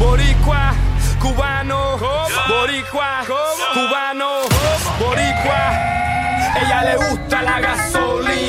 boricua, cubano, boricua, cubano, boricua. Ella le gusta la gasolina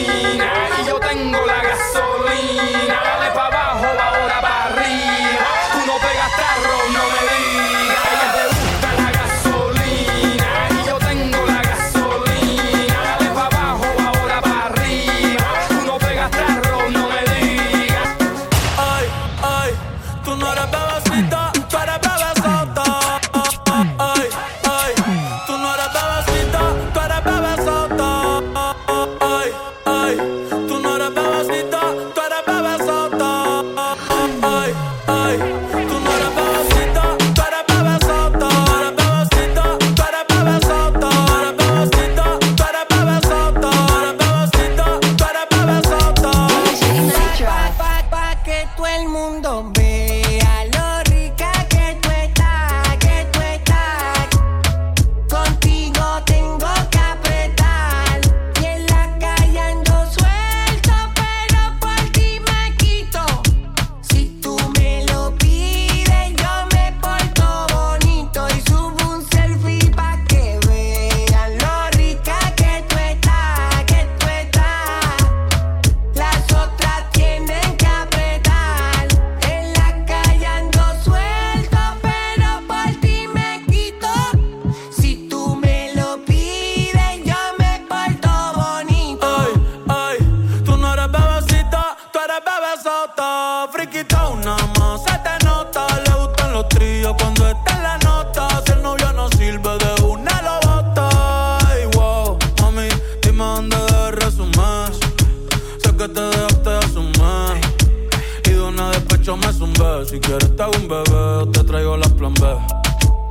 Si quieres te hago un bebé, te traigo la plan B.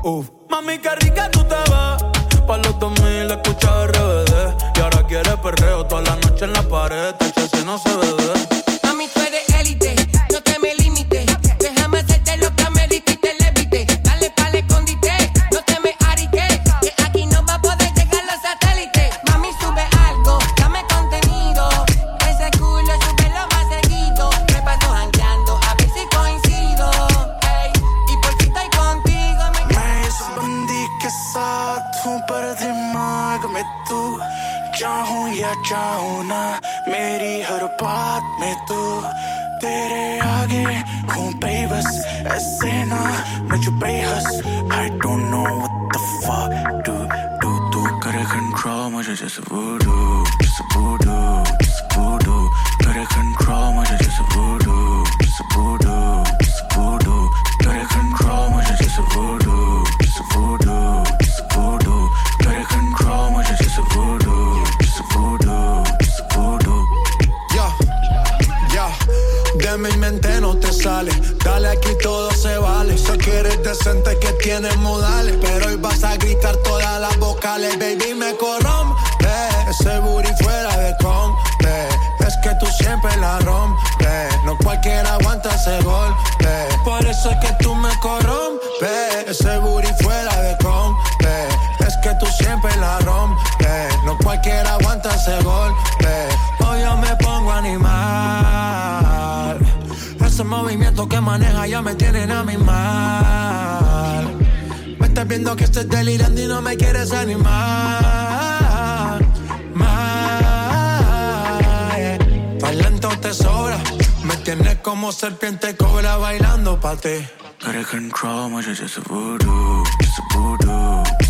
Uf. Mami, qué rica tú te vas, Pa' los 2000 escucha RBD. Y ahora quieres perreo toda la noche en la pared. Este te si no se bebe. Mami, tú eres élite, no te me bad med du I don't know what the fuck do. Do do kar control mujhe jaise voodoo Jaise voodoo. tienes modales, pero hoy vas a gritar todas las vocales, baby, me corrompe. Ese booty fuera de compe, es que tú siempre la rompes. No cualquiera aguanta ese golpe, por eso es que tú me corrompes. Ese booty fuera de compe, es que tú siempre la rompes. No cualquiera aguanta ese golpe, hoy yo me pongo animal. Ese movimiento que maneja ya me tienen a mi mal viendo que estoy delirando y no me quieres animar. Más eh. te sobra. Me tienes como serpiente cobra bailando pa' ti. Gotta control my just a voodoo, just a.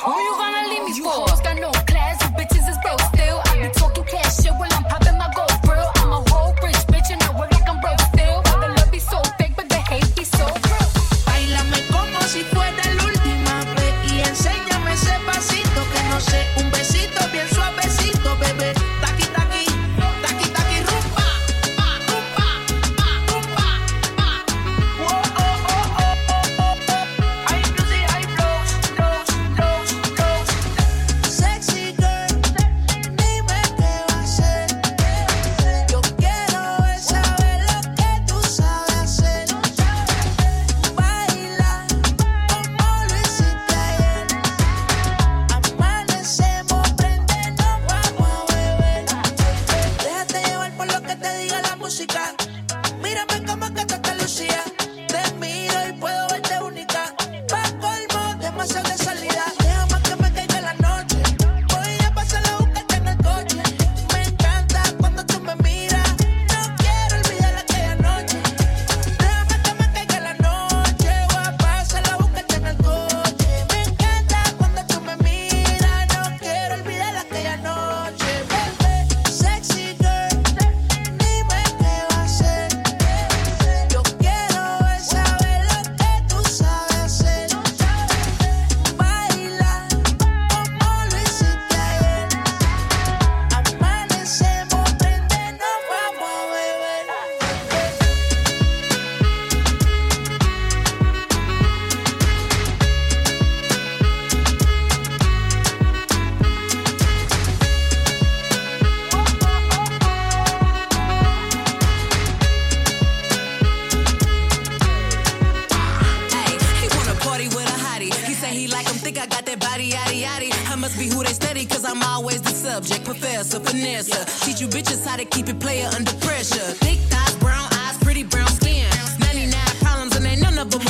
Who you gonna leave me for? must be who they study, cause I'm always the subject. Professor, Vanessa. Teach you bitches how to keep it player under pressure. Thick thighs, brown eyes, pretty brown skin. 99 problems, and ain't none of them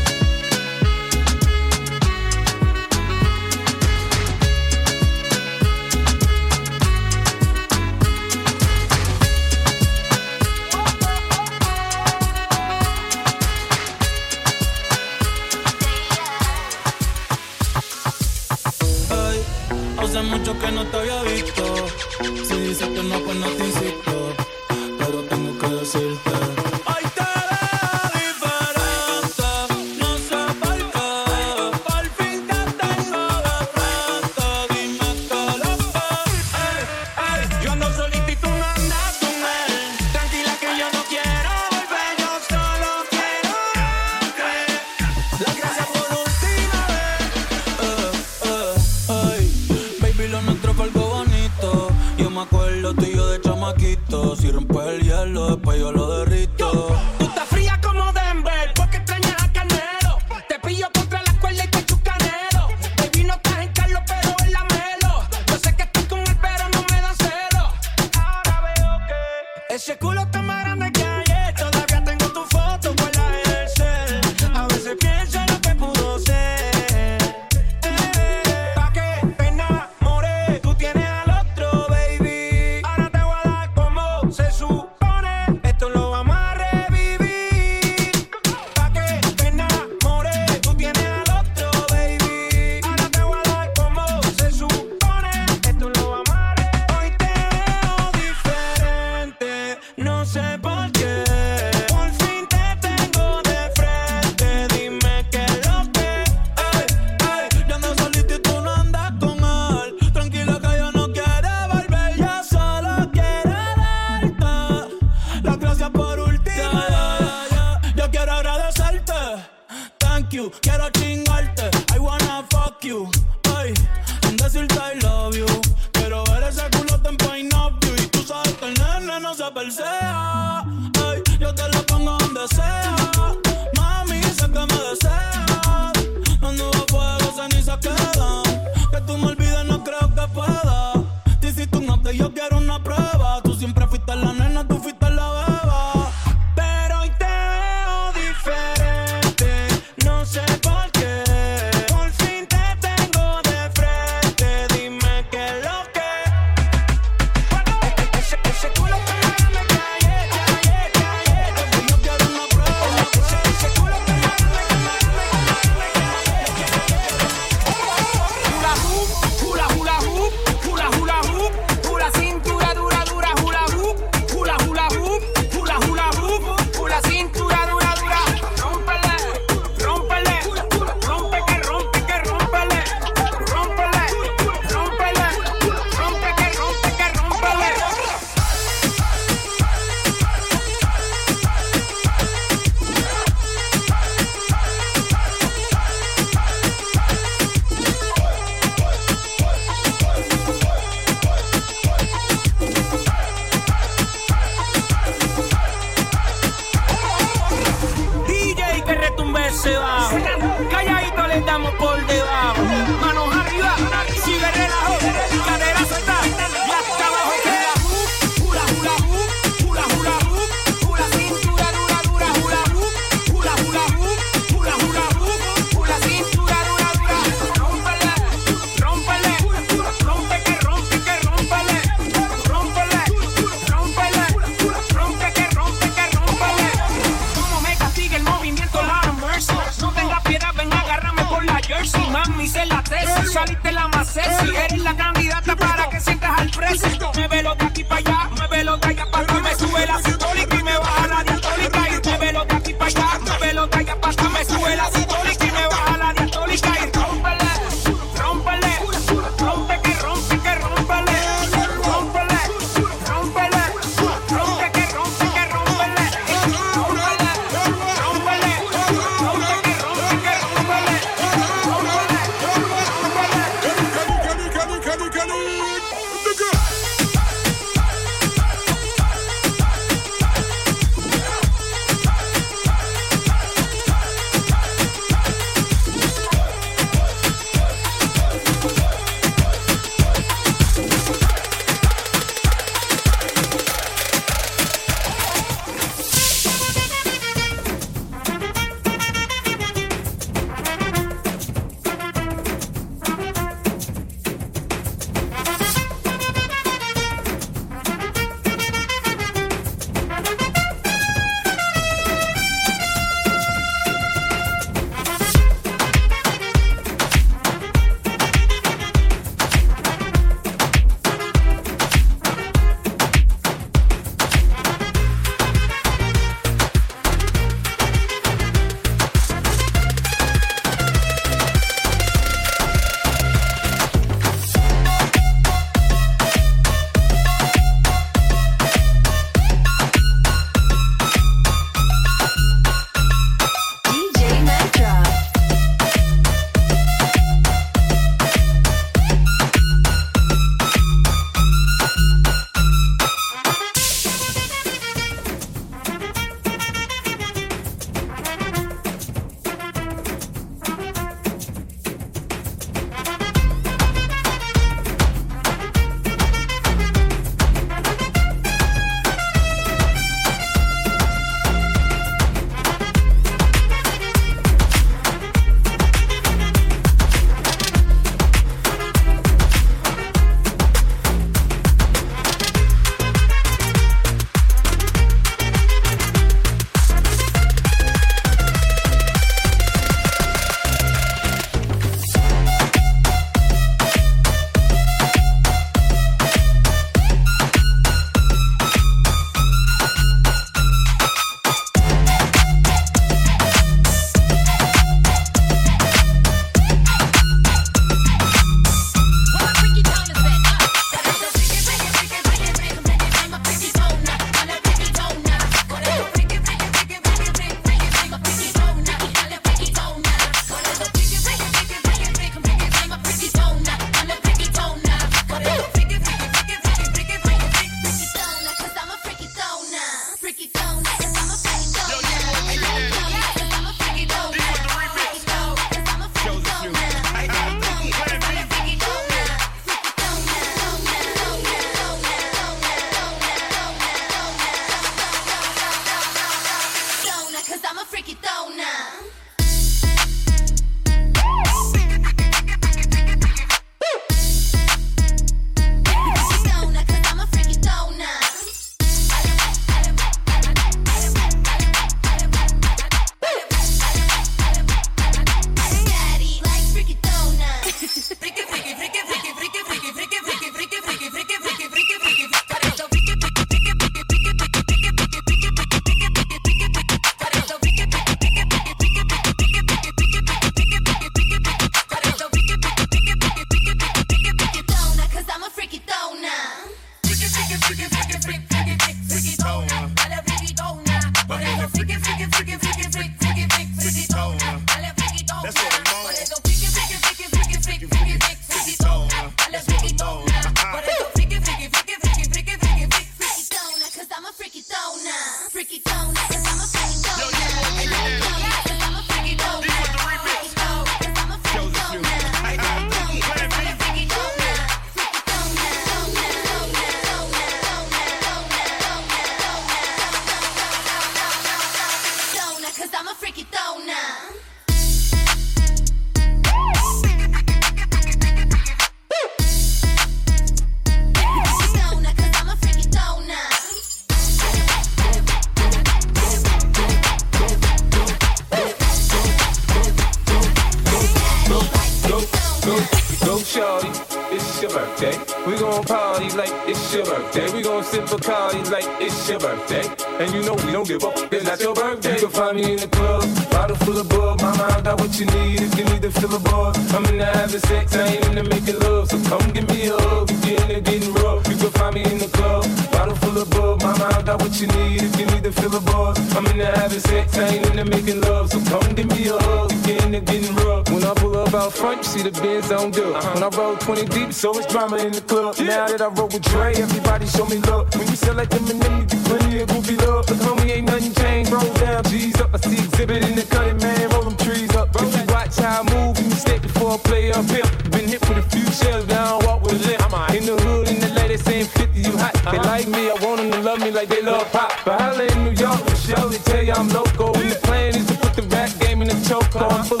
bottle full of bug. Mama, I got what you need if you need to fill a bug. I'm in the having sex, I ain't in the making love. So come give me a hug if you're in the getting rough. You can find me in the club, bottle full of bug. Mama, I got what you need if you need to fill a bug. I'm in the having sex, I ain't in the making love. So come give me a hug if you're in the getting rough. When I pull up out front, you see the Benz on good. Uh-huh. When I roll 20 deep, so much drama in the club. Yeah. Now that I roll with Dre, everybody show me love. When you sell like them and them, you plenty of goofy love. But homie, ain't nothing changed. Roll down, G's up. I see exhibit in the cutting, man. Roll them trees up. If you watch how I move, you step before I play up here. Been hit with a few shells, now I walk with a limp. In the hood, in the ladies saying 50, you hot. They uh-huh. like me, I want them to love me like they love pop. But holla in New York, show they tell you I'm local. And the plan is to put the rap game in the choke. I'm fully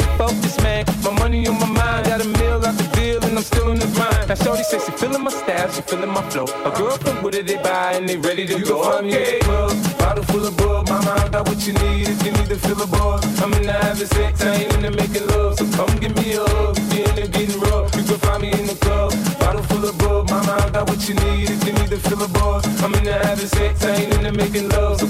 Shorty says she feeling my style, she feeling my flow. A girl from Wooded, they buy, and they ready to you go. I'm the club, bottle full of bug. Mama, I got what you need if you need to fill a bar. I'm in the having sex, I ain't in the making love. So come give me a hug, you're in the getting rough. You can find me in the club, bottle full of bug. Mama, I got what you need if you need to fill a bar. I'm in the having sex, I ain't in the making love. So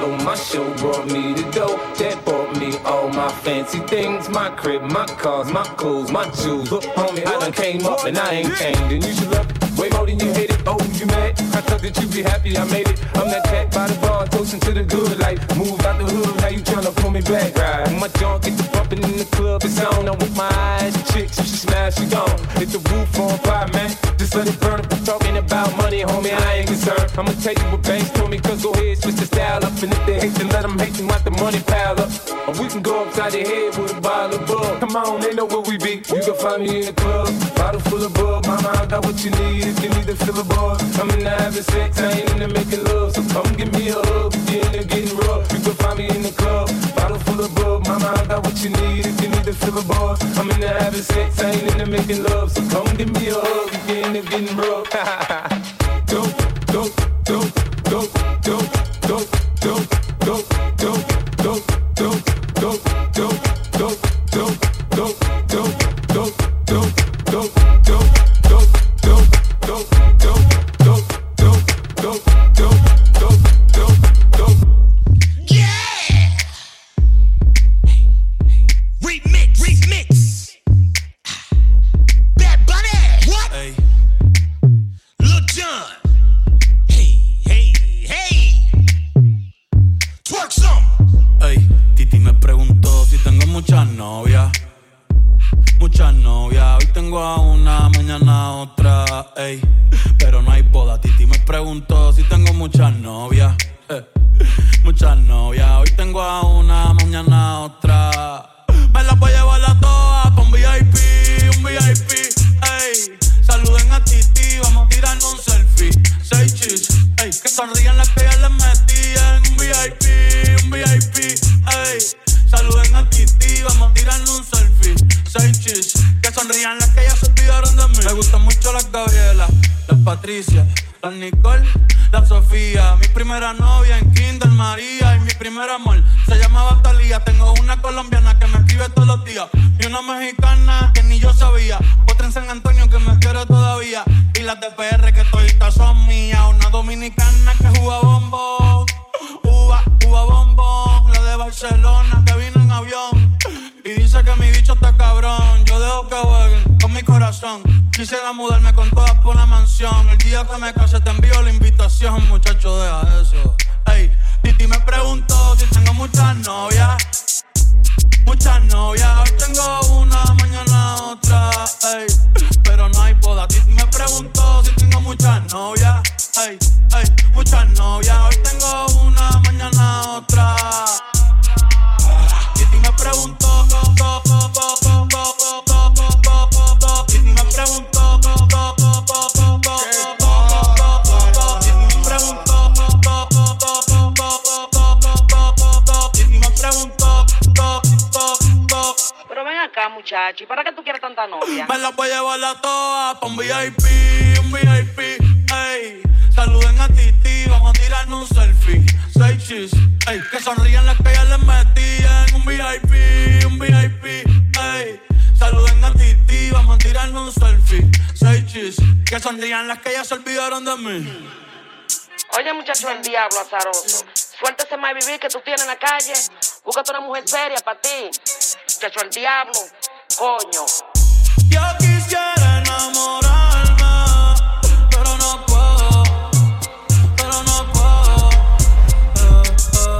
My my show brought me the dough that bought me all my fancy things. My crib, my cars, my clothes, my jewels. Look, homie, I done came up and I ain't changed. And you should love way more than you hate it. Oh, you mad? I thought that you'd be happy I made it. I'm that cat by the bar, toasting to the good life. Move out the hood, now you tryna pull me back, right? My junk get the bumping in the club, it's on. I'm with my eyes, the chicks, if she smash, she gone. Hit the roof on fire, man. Just let it burn. If talking about money, homie, I ain't concerned. I'ma tell you what banks told me, cause go ahead, And if they hate, then let them hate, then let the money pile up. Or we can go upside the head with a bottle of bug. Come on, they know where we be. You can find me in the club, bottle full of bug. Mama, I got what you need if you need to fill a bar. I'm in the having sex, I ain't in the making love. So come give me a hug, you're in the getting rough. You can find me in the club, bottle full of bug. Mama, I got what you need if you need to fill a bar. I'm in the having sex, I ain't in the making love. So come give me a hug, you're in the getting rough. muchacho, deja eso. Ey, Titi me preguntó si tengo muchas novias. Muchas novias, hoy tengo una, mañana otra, ey. Pero no hay boda. Titi me preguntó si tengo muchas Ey, ey, acá, muchacho, ¿y para qué tú quieres tanta novia? Me la voy a llevar a todas pa' un VIP, un VIP, ey. Saluden a Titi, vamos a tirarnos un selfie. Seis chis, ey. Que sonrían las que ya les metían. Un VIP, un VIP, ey. Saluden a Titi, vamos a tirarnos un selfie. Seis chis, que sonrían las que ya se olvidaron de mí. Oye, muchacho, el diablo azaroso. Suéltese más vivir que tú tienes en la calle. Búscate una mujer seria para ti. Muchacho, el diablo. Yo quisiera enamorarme, pero no puedo, pero no puedo. Eh, eh.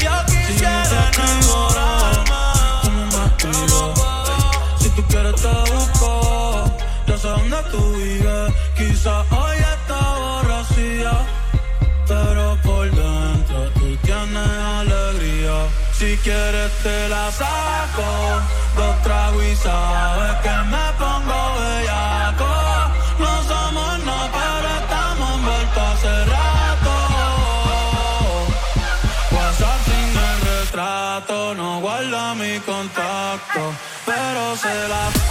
Yo quisiera enamorarme, pero no. Si tú quieres te busco, ya sé dónde tú vives. Quizá hoy está borracía, pero por dentro tú tienes alegría. Si quieres te la saco, pero se la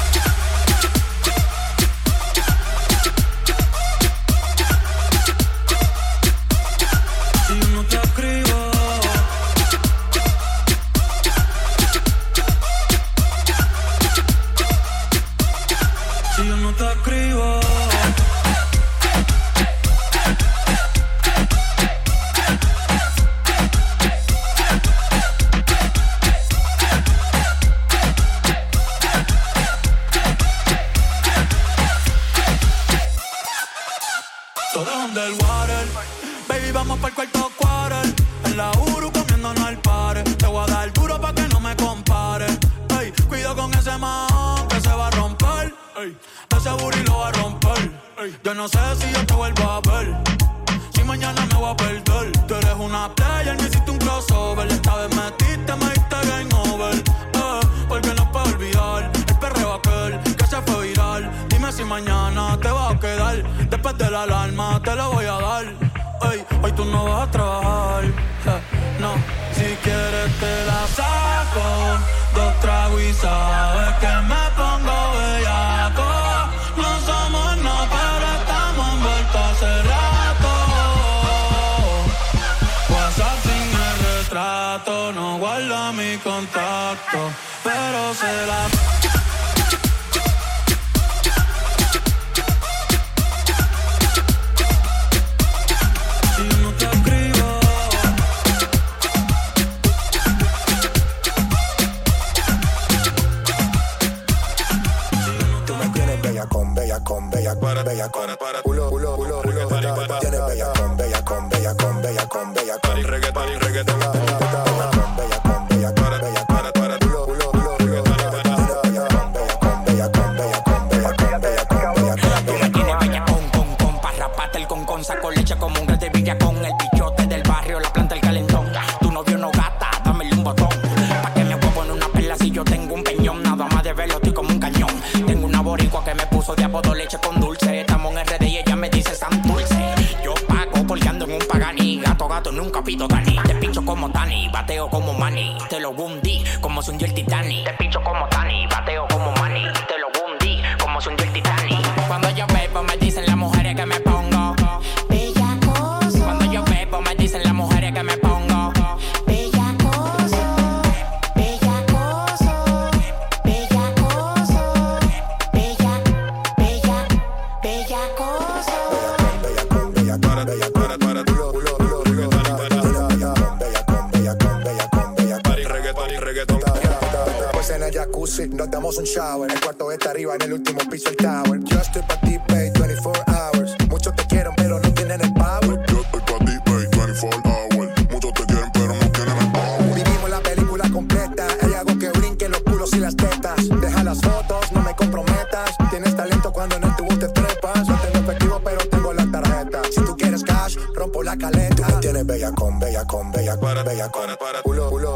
con, saco leche como un grande villa con el bichote del barrio, la planta el calentón. Tu novio no gata, dámele un botón. Pa' que me huevo en una perla si yo tengo un peñón, nada más de verlo estoy como un cañón. Tengo una boricua que me puso de apodo leche con dulce. Estamos en RD y ella me dice San Dulce. Yo pago porque ando en un paganí, gato, gato, nunca pido Dani. Te pincho como Tani, bateo como Manny. Te lo hundí como hundió el Titanic. Te pincho como Tani, bateo como Manny. Te lo hundí como hundió el Titanic. Cuando yo bebo me nos damos un shower. El cuarto está arriba, en el último piso el tower. Yo estoy pa' ti, babe, 24 hours. Muchos te quieren, pero no tienen el power. Yo estoy pa' ti, babe, 24 hours. Muchos te quieren, pero no tienen el power. Vivimos la película completa. Hay algo que brinque los culos y las tetas. Deja las fotos, no me comprometas. Tienes talento cuando en el tubo te trepas. No tengo efectivo, pero tengo la tarjeta. Si tú quieres rompo la caleta. Tú me tienes bella con, bella con, bella con, bella con. Culo, culo,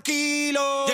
kilos.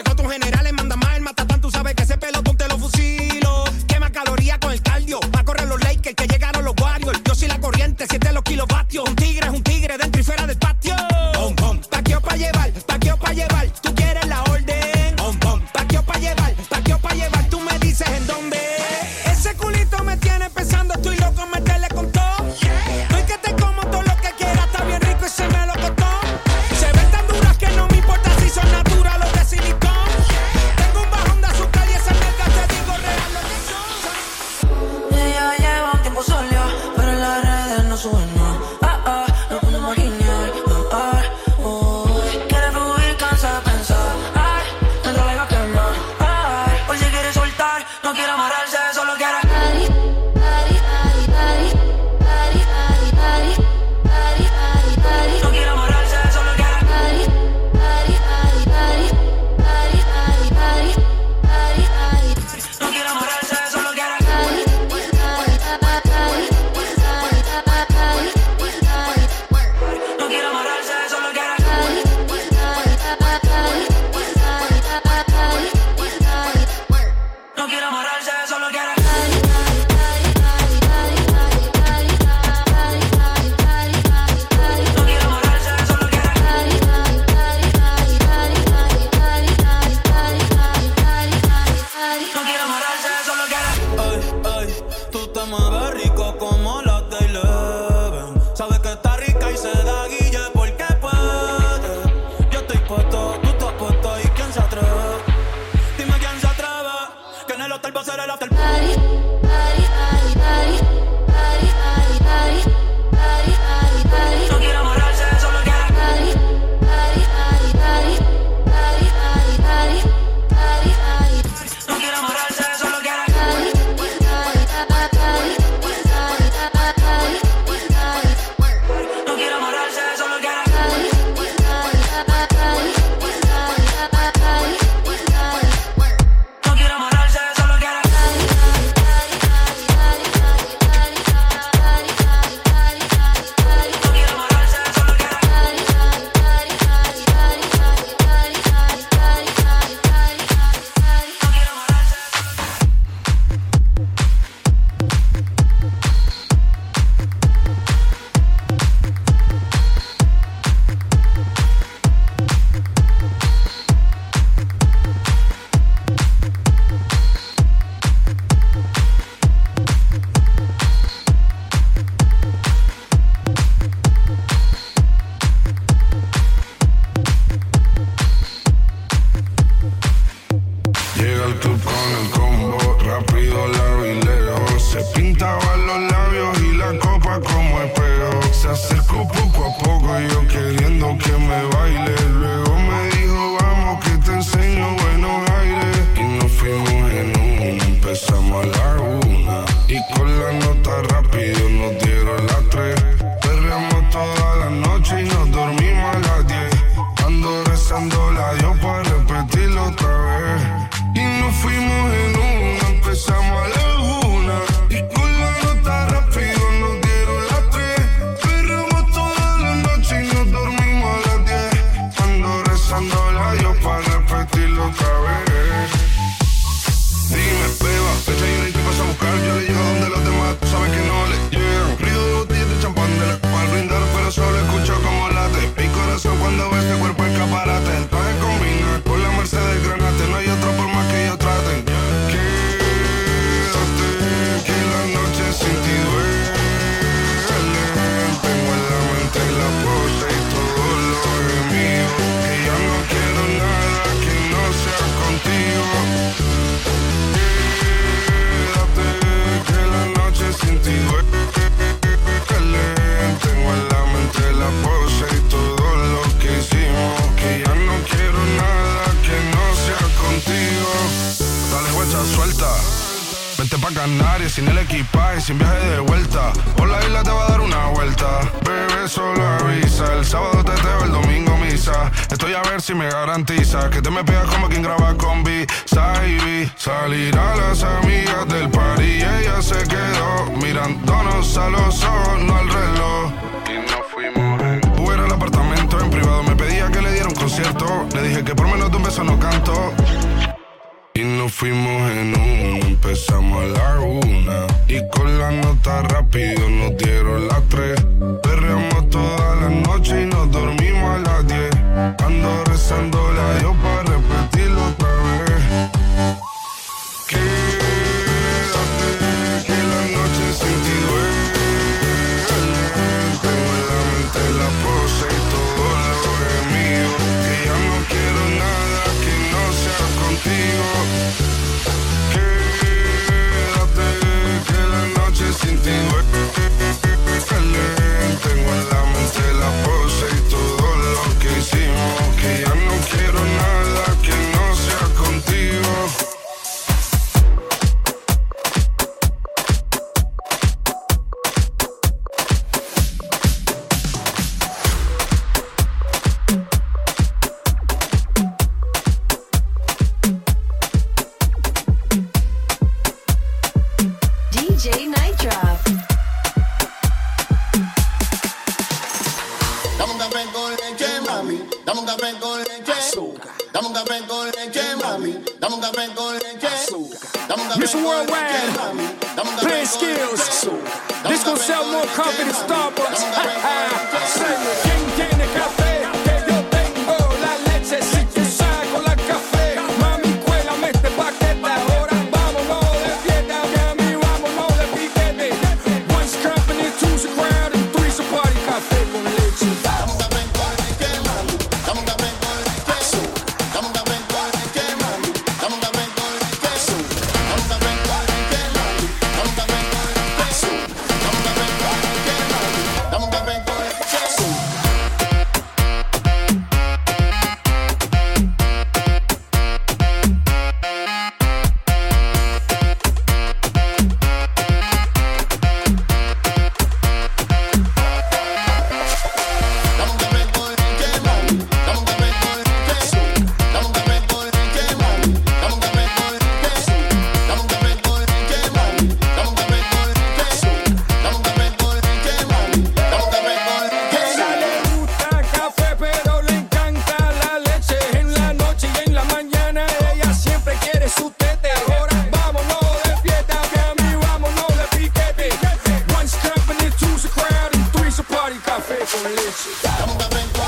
política. Vamos pra frente.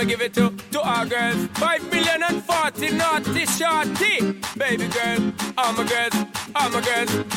I'ma give it to, to our girls. Five million and forty naughty shorty. Baby girl, all my girls, all my girls.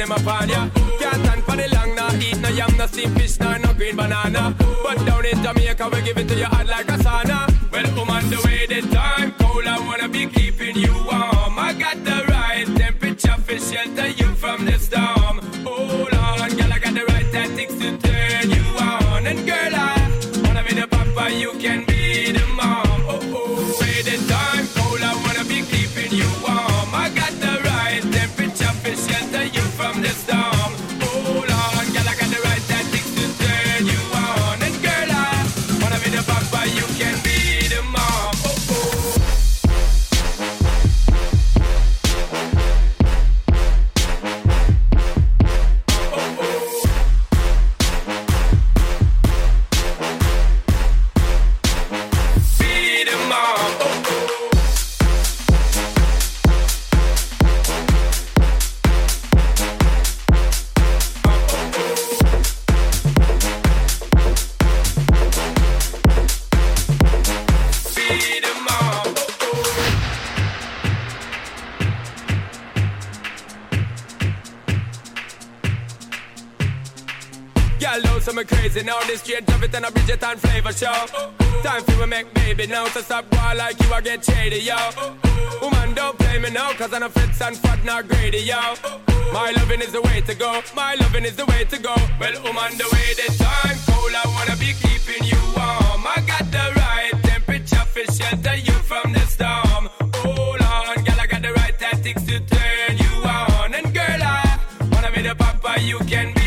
them upon ya. Can't stand for the long, not eat no yam, no steamed fish, nor no green banana. But down in Jamaica, we give it to you it on a Bridget and flavor show. Time for we make baby now, so stop ball like you are get shady, yo. Woman, don't play me now, cause I'm a fits and fat, not greedy, yo. My loving is the way to go, my loving is the way to go. Well, woman, the way the time cold, I wanna be keeping you warm. I got the right temperature for shelter you from the storm. Hold on, girl, I got the right tactics to turn you on. And girl, I wanna be the papa you can be.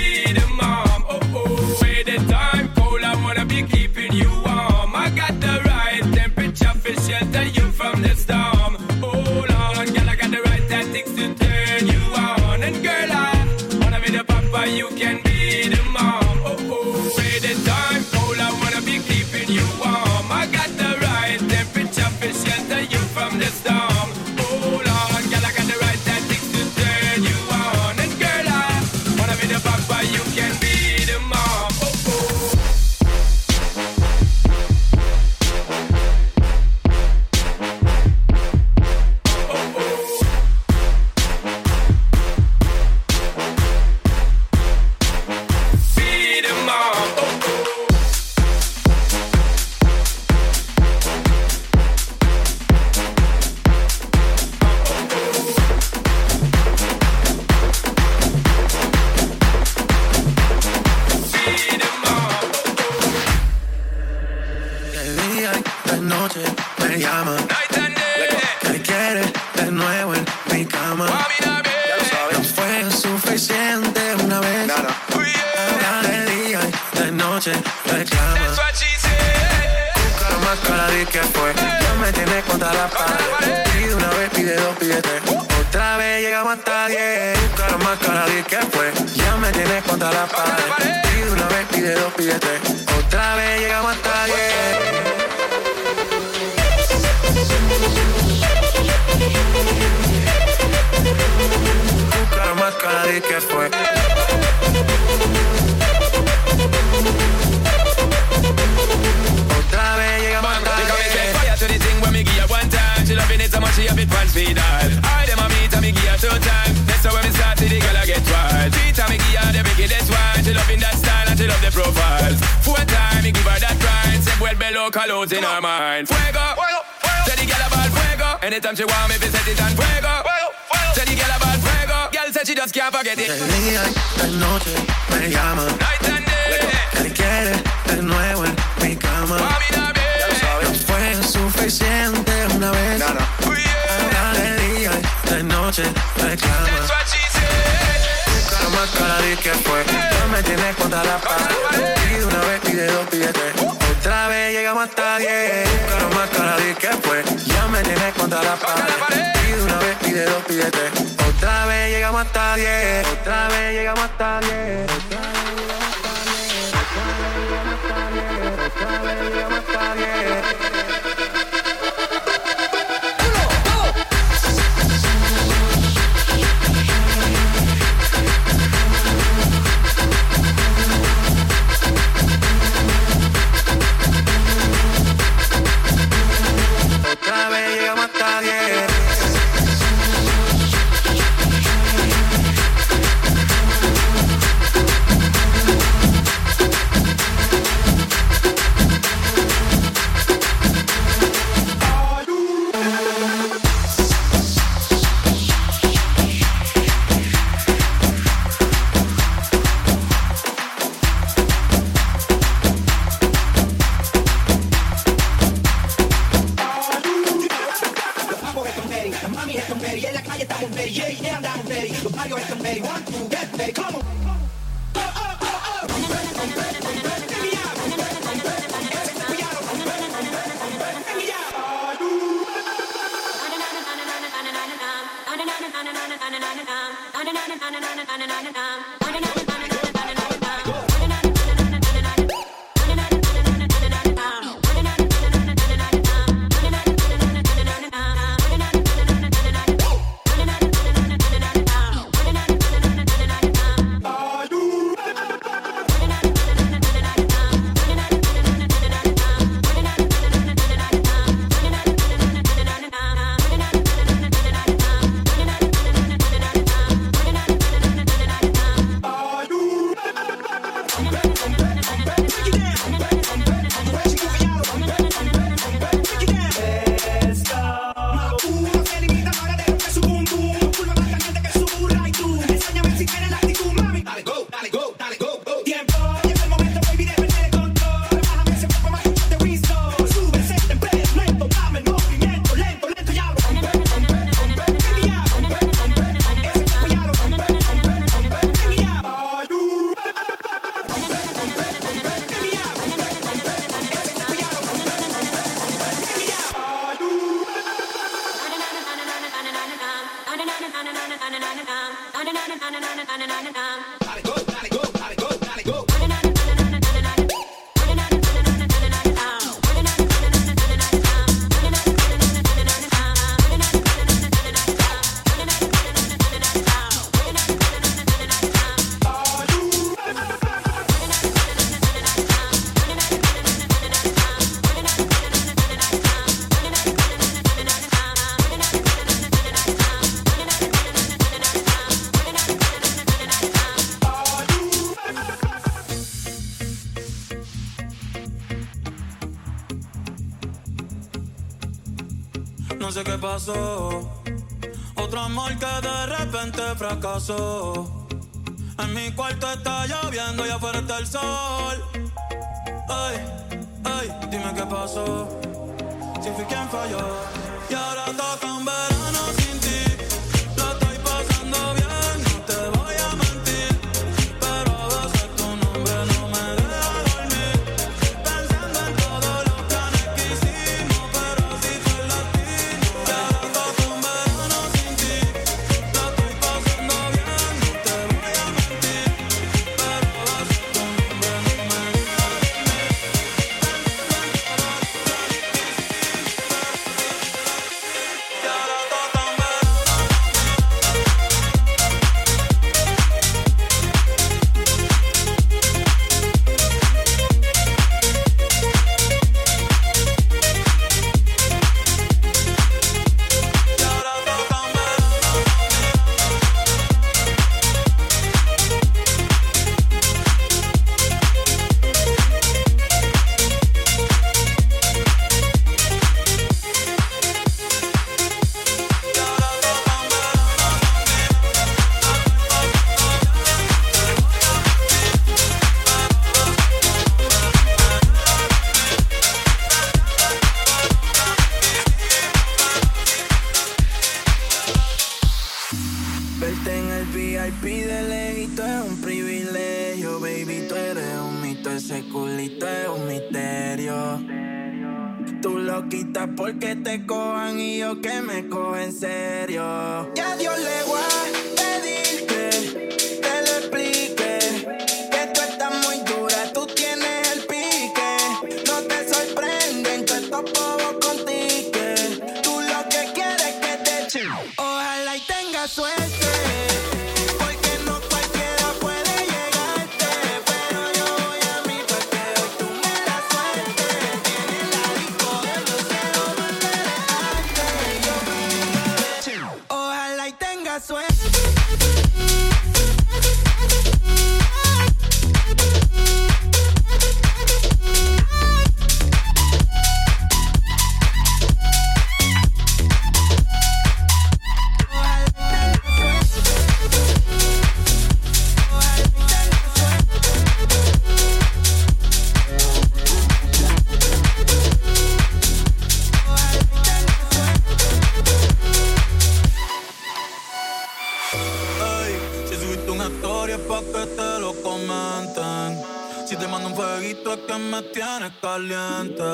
es pa' que te lo comenten. Si te mando un fueguito es que me tienes caliente.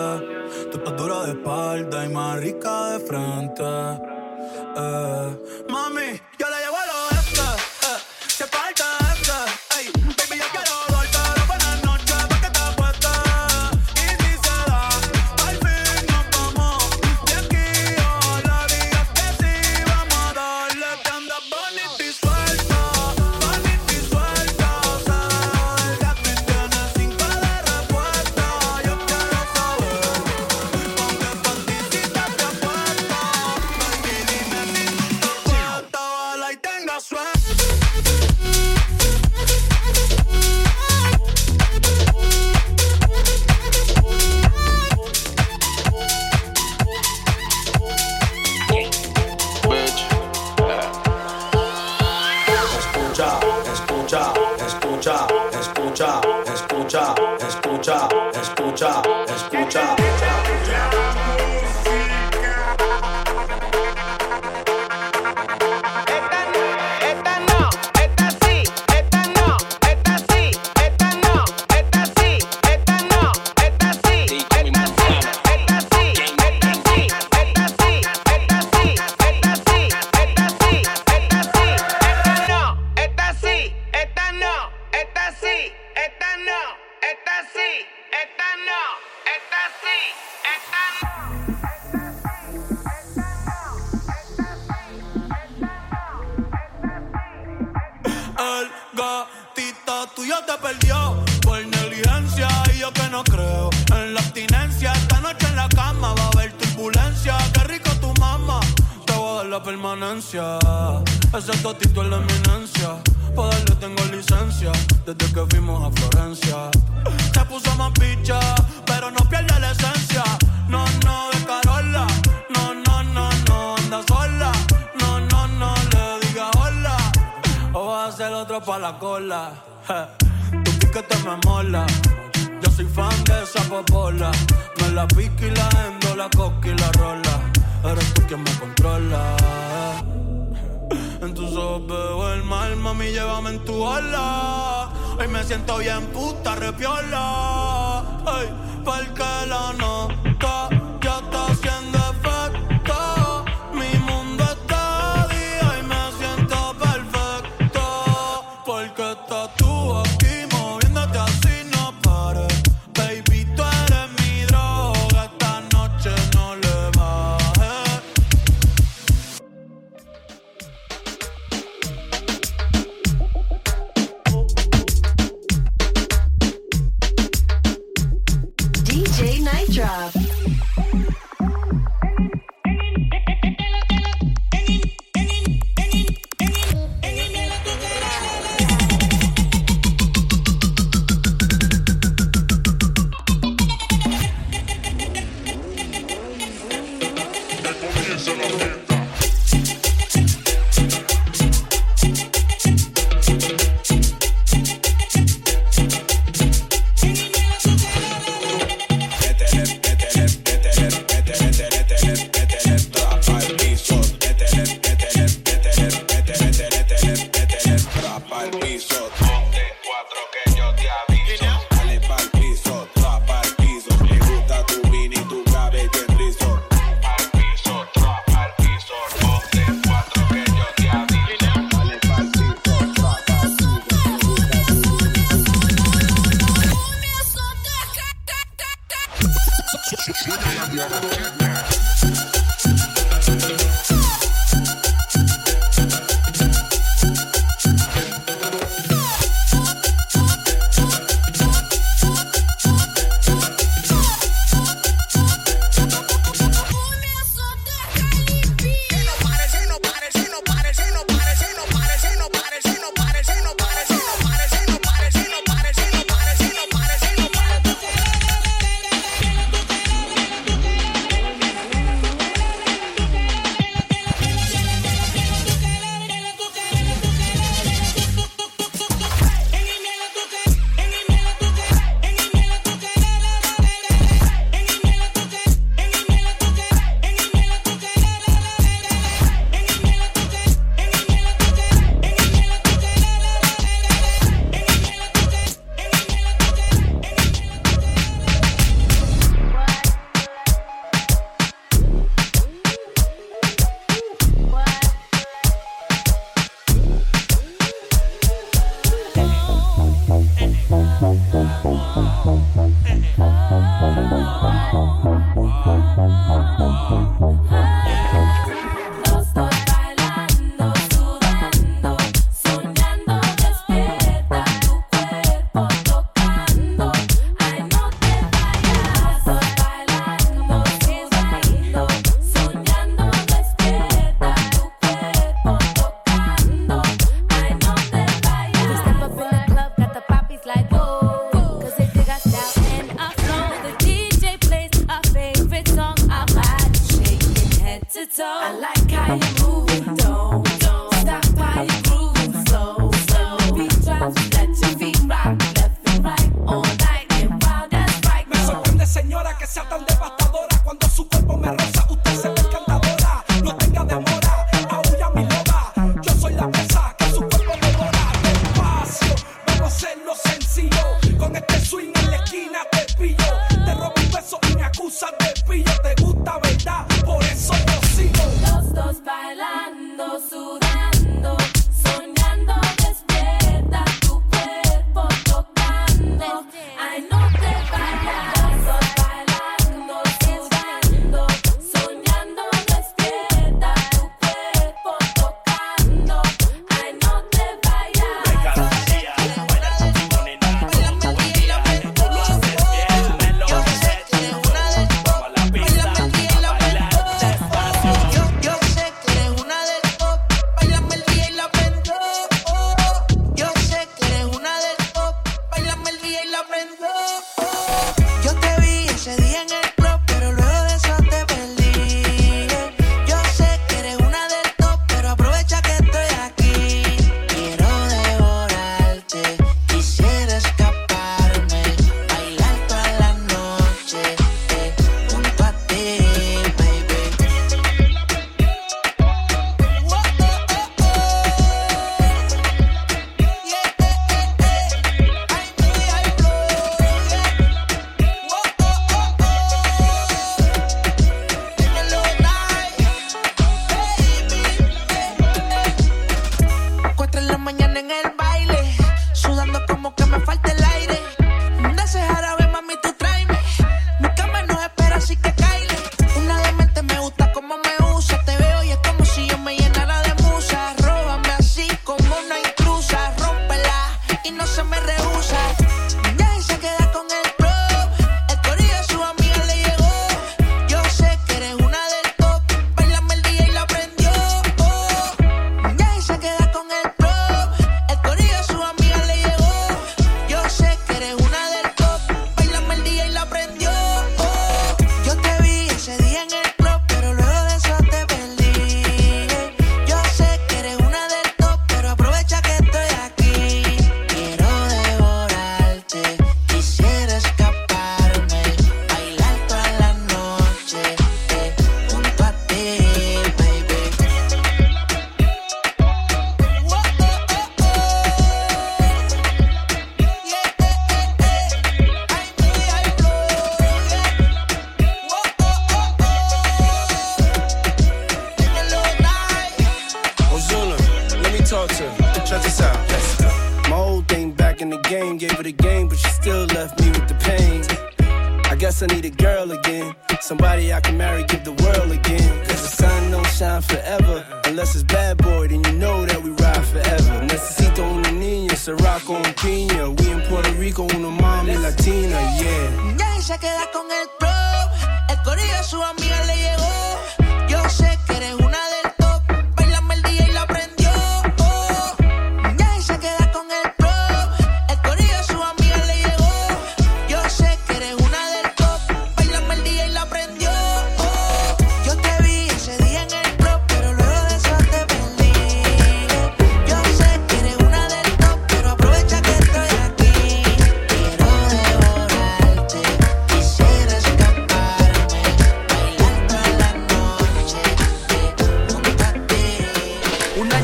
Tú estás dura de espalda y más rica de frente. Eh, eminencia. Para tengo licencia desde que fuimos a Florencia. Se puso más picha, pero no pierde la esencia. No, no, de Carola. No, no, no, no, anda sola. No, no, no, le diga hola. O va a ser otro pa' la cola. Tu piquete me mola. Yo soy fan de esa popola. Me la pique y la endo, la coca y la rola. Eres tú quien me controla. En tus ojos veo el mal, mami, llévame en tu ala. Hoy me siento bien puta, repiola. Ay, porque la nota.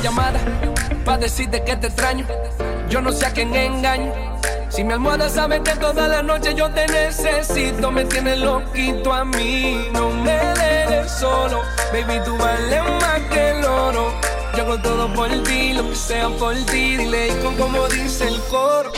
llamada para decirte que te extraño. Yo no sé a quién engaño. Si mi almohada sabe que toda la noche yo te necesito, me tienes loquito a mí. No me dejes solo, baby, tú vales más que el oro. Yo hago todo por ti, lo que sea por ti, dile y con como dice el coro.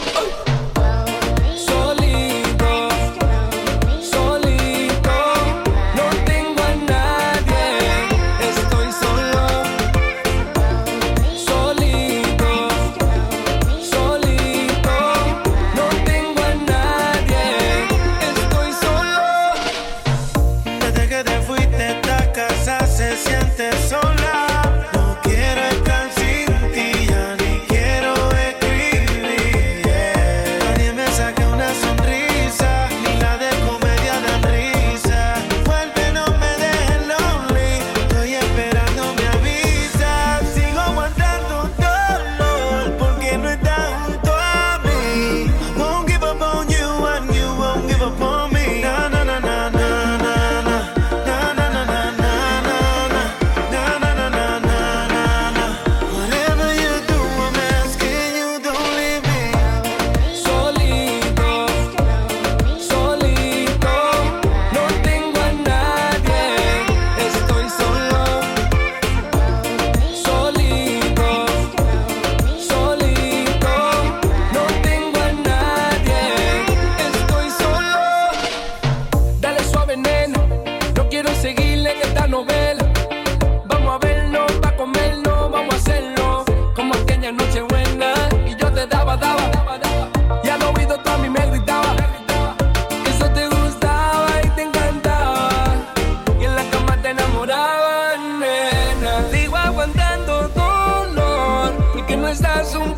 enamoraban, nena. Digo aguantando dolor, porque no estás un